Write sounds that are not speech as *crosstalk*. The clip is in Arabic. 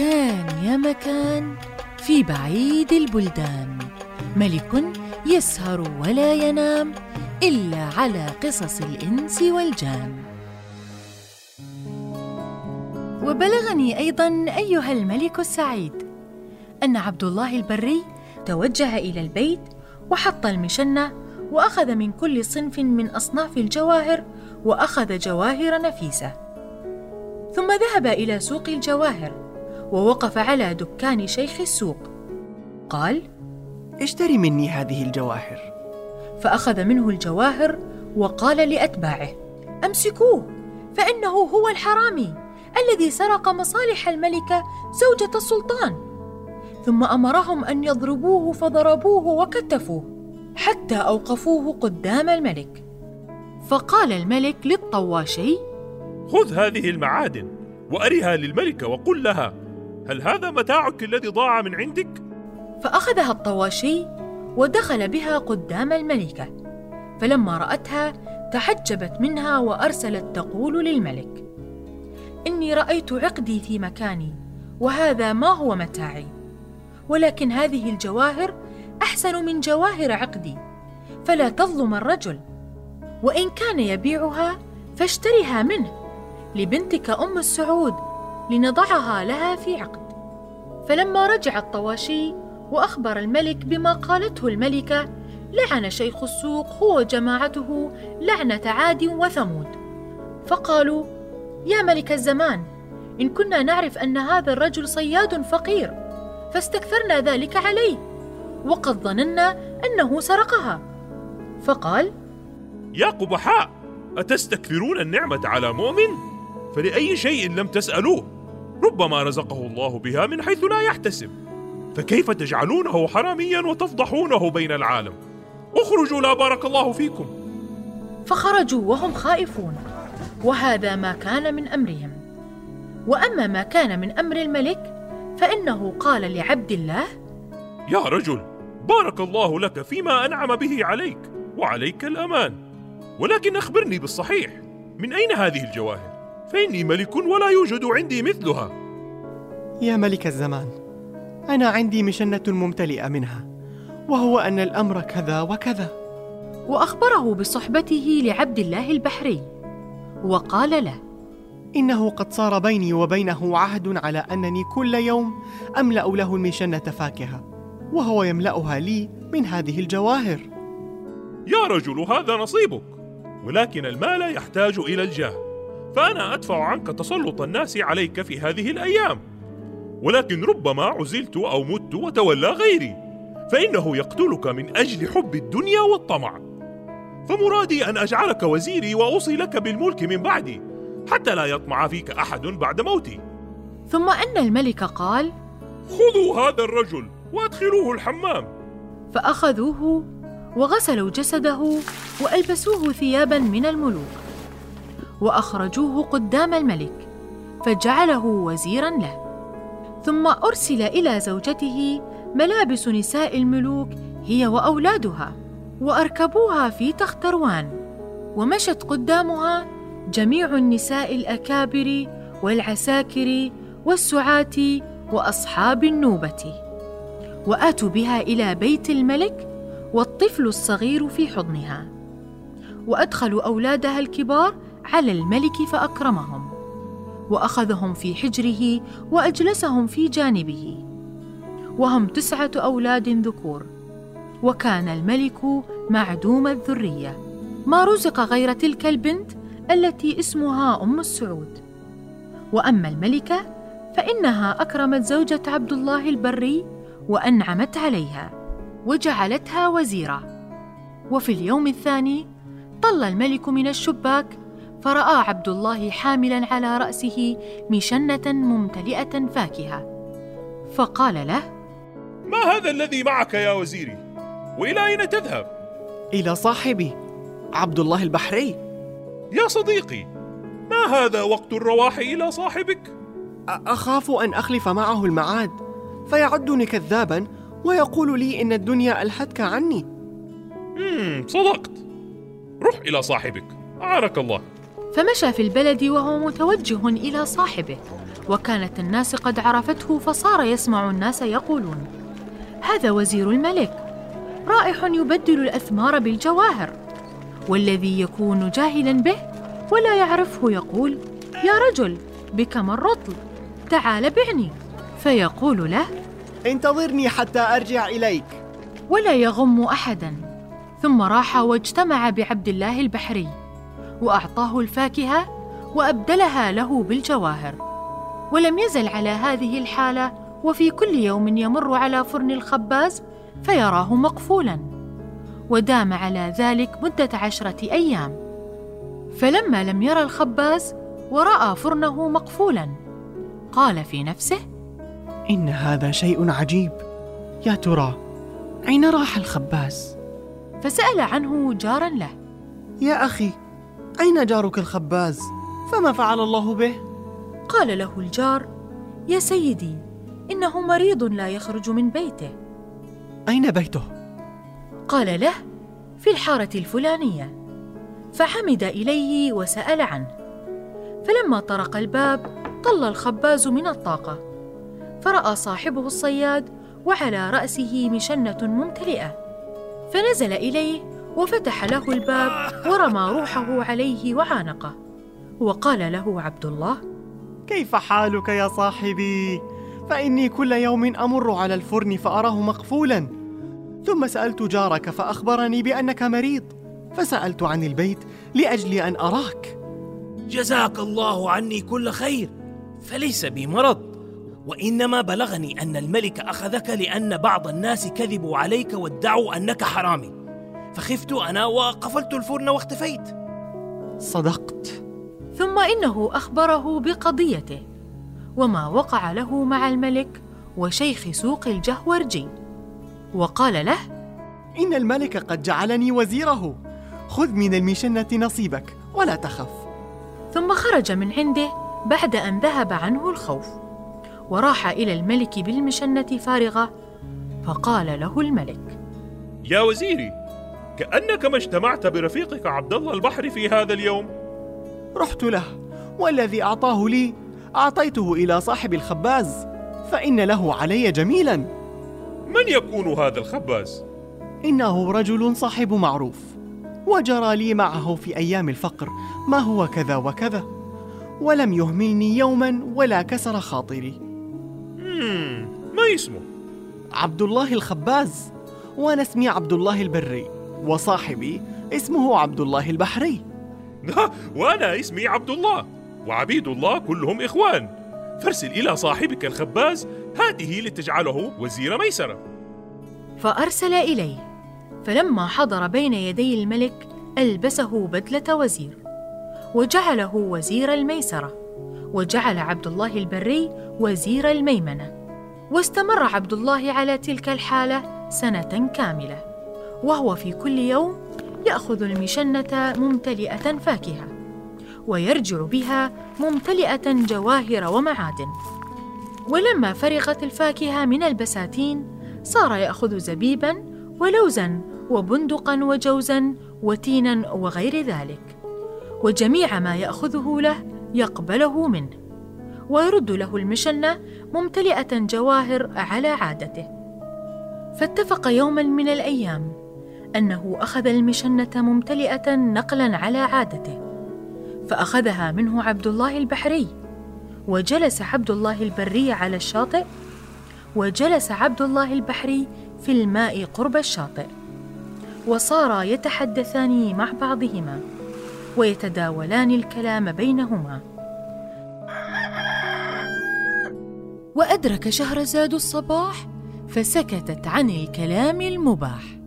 كان يا مكان في بعيد البلدان. ملك يسهر ولا ينام إلا على قصص الإنس والجان. وبلغني أيضا أيها الملك السعيد أن عبد الله البري توجه إلى البيت وحط المشنة وأخذ من كل صنف من أصناف الجواهر وأخذ جواهر نفيسة. ثم ذهب إلى سوق الجواهر ووقف على دكان شيخ السوق. قال اشتري مني هذه الجواهر. فأخذ منه الجواهر وقال لأتباعه أمسكوه فإنه هو الحرامي الذي سرق مصالح الملكة زوجة السلطان. ثم أمرهم أن يضربوه فضربوه وكتفوه حتى أوقفوه قدام الملك. فقال الملك للطواشي خذ هذه المعادن وأرها للملكة وقل لها هل هذا متاعك الذي ضاع من عندك؟ فأخذها الطواشي ودخل بها قدام الملكة فلما رأتها تعجبت منها وأرسلت تقول للملك إني رأيت عقدي في مكاني وهذا ما هو متاعي ولكن هذه الجواهر أحسن من جواهر عقدي فلا تظلم الرجل وإن كان يبيعها فاشترها منه لبنتك أم السعود لنضعها لها في عقد. فلما رجع الطواشي وأخبر الملك بما قالته الملكة لعن شيخ السوق هو وجماعته لعنة عاد وثمود. فقالوا يا ملك الزمان إن كنا نعرف أن هذا الرجل صياد فقير فاستكثرنا ذلك عليه وقد ظننا أنه سرقها. فقال يا قبحاء أتستكثرون النعمة على مؤمن؟ فلأي شيء لم تسألوه؟ ربما رزقه الله بها من حيث لا يحتسب. فكيف تجعلونه حراميا وتفضحونه بين العالم؟ اخرجوا لا بارك الله فيكم. فخرجوا وهم خائفون. وهذا ما كان من أمرهم. وأما ما كان من أمر الملك فإنه قال لعبد الله يا رجل بارك الله لك فيما أنعم به عليك وعليك الأمان. ولكن أخبرني بالصحيح من أين هذه الجواهر؟ فإني ملك ولا يوجد عندي مثلها. يا ملك الزمان أنا عندي مشنة ممتلئة منها وهو أن الأمر كذا وكذا. وأخبره بصحبته لعبد الله البحري وقال له إنه قد صار بيني وبينه عهد على أنني كل يوم أملأ له المشنة فاكهة وهو يملأها لي من هذه الجواهر. يا رجل هذا نصيبك ولكن المال يحتاج إلى الجاه. فأنا أدفع عنك تسلط الناس عليك في هذه الأيام. ولكن ربما عزلت أو مت وتولى غيري. فإنه يقتلك من أجل حب الدنيا والطمع. فمرادي أن أجعلك وزيري واوصي لك بالملك من بعدي حتى لا يطمع فيك أحد بعد موتي. ثم أن الملك قال خذوا هذا الرجل وأدخلوه الحمام. فأخذوه وغسلوا جسده وألبسوه ثيابا من الملوك. وأخرجوه قدام الملك فجعله وزيرا له. ثم أرسل إلى زوجته ملابس نساء الملوك هي وأولادها وأركبوها في تختروان ومشت قدامها جميع النساء الأكابر والعساكر والسعاة وأصحاب النوبة. وآتوا بها إلى بيت الملك والطفل الصغير في حضنها. وأدخلوا أولادها الكبار على الملك فأكرمهم وأخذهم في حجره وأجلسهم في جانبه. وهم تسعة أولاد ذكور وكان الملك معدوم الذرية. ما رزق غير تلك البنت التي اسمها أم السعود. وأما الملكه فإنها أكرمت زوجة عبد الله البري وأنعمت عليها وجعلتها وزيرا وفي اليوم الثاني طل الملك من الشباك فرأى عبد الله حاملا على رأسه مشنة ممتلئة فاكهة. فقال له ما هذا الذي معك يا وزيري؟ وإلى أين تذهب? إلى صاحبي عبد الله البحري. يا صديقي ما هذا وقت الرواح إلى صاحبك؟ أخاف أن أخلف معه المعاد فيعدني كذابا ويقول لي إن الدنيا ألهتك عني. امم صدقت. روح إلى صاحبك. اعانك الله. فمشى في البلد وهو متوجه إلى صاحبه وكانت الناس قد عرفته فصار يسمع الناس يقولون هذا وزير الملك رائح يبدل الأثمار بالجواهر والذي يكون جاهلا به ولا يعرفه يقول يا رجل بكم الرطل تعال بعني فيقول له انتظرني حتى أرجع إليك. ولا يغم احدا. ثم راح واجتمع بعبد الله البحري. وأعطاه الفاكهة وأبدلها له بالجواهر. ولم يزل على هذه الحالة وفي كل يوم يمر على فرن الخباز فيراه مقفولا ودام على ذلك مدة عشرة أيام. فلما لم يرى الخباز ورأى فرنه مقفولا قال في نفسه إن هذا شيء عجيب. يا ترى أين راح الخباز؟ فسأل عنه جارا له يا أخي أين جارك الخباز؟ فما فعل الله به؟ قال له الجار يا سيدي إنه مريض لا يخرج من بيته أين بيته؟ قال له في الحارة الفلانية فحمد إليه وسأل عنه فلما طرق الباب طل الخباز من الطاقة فرأى صاحبه الصياد وعلى رأسه مشنة ممتلئة فنزل إليه وفتح له الباب ورمى روحه عليه وعانقه. وقال له عبد الله كيف حالك يا صاحبي؟ فإني كل يوم أمر على الفرن فأراه مقفولا. ثم سألت جارك فأخبرني بأنك مريض. فسألت عن البيت لأجل أن أراك. جزاك الله عني كل خير فليس بي مرض. وإنما بلغني أن الملك أخذك لأن بعض الناس كذبوا عليك وادعوا أنك حرامي. فخفت أنا وقفلت الفرن واختفيت. صدقت. ثم إنه أخبره بقضيته وما وقع له مع الملك وشيخ سوق الجهورجي. وقال له إن الملك قد جعلني وزيره. خذ من المشنة نصيبك ولا تخف. ثم خرج من عنده بعد أن ذهب عنه الخوف. وراح إلى الملك بالمشنة فارغة فقال له الملك يا وزيري كأنك ما اجتمعت برفيقك عبد الله البحر في هذا اليوم رحت له والذي أعطاه لي أعطيته إلى صاحب الخباز فإن له علي جميلا من يكون هذا الخباز؟ إنه رجل صاحب معروف وجرى لي معه في أيام الفقر ما هو كذا وكذا ولم يهملني يوما ولا كسر خاطري. ما اسمه؟ عبد الله الخباز وأنا اسمي عبد الله البري وصاحبي اسمه عبد الله البحري *laughs* وأنا اسمي عبد الله وعبيد الله كلهم إخوان. فارسل إلى صاحبك الخباز هذه لتجعله وزير ميسرة. فأرسل إليه فلما حضر بين يدي الملك ألبسه بدله وزير وجعله وزير الميسرة وجعل عبد الله البري وزير الميمنة واستمر عبد الله على تلك الحالة سنة كاملة. وهو في كل يوم يأخذ المشنة ممتلئة فاكهة ويرجع بها ممتلئة جواهر ومعادن. ولما فرغت الفاكهة من البساتين صار يأخذ زبيبا ولوزا وبندقا وجوزا وتينا وغير ذلك. وجميع ما يأخذه له يقبله منه. ويرد له المشنة ممتلئة جواهر على عادته. فاتفق يوما من الأيام. أنه أخذ المشنة ممتلئة نقلا على عادته فأخذها منه عبد الله البحري وجلس عبد الله البري على الشاطئ وجلس عبد الله البحري في الماء قرب الشاطئ وصارا يتحدثان مع بعضهما ويتداولان الكلام بينهما. وأدرك شهرزاد الصباح فسكتت عن الكلام المباح.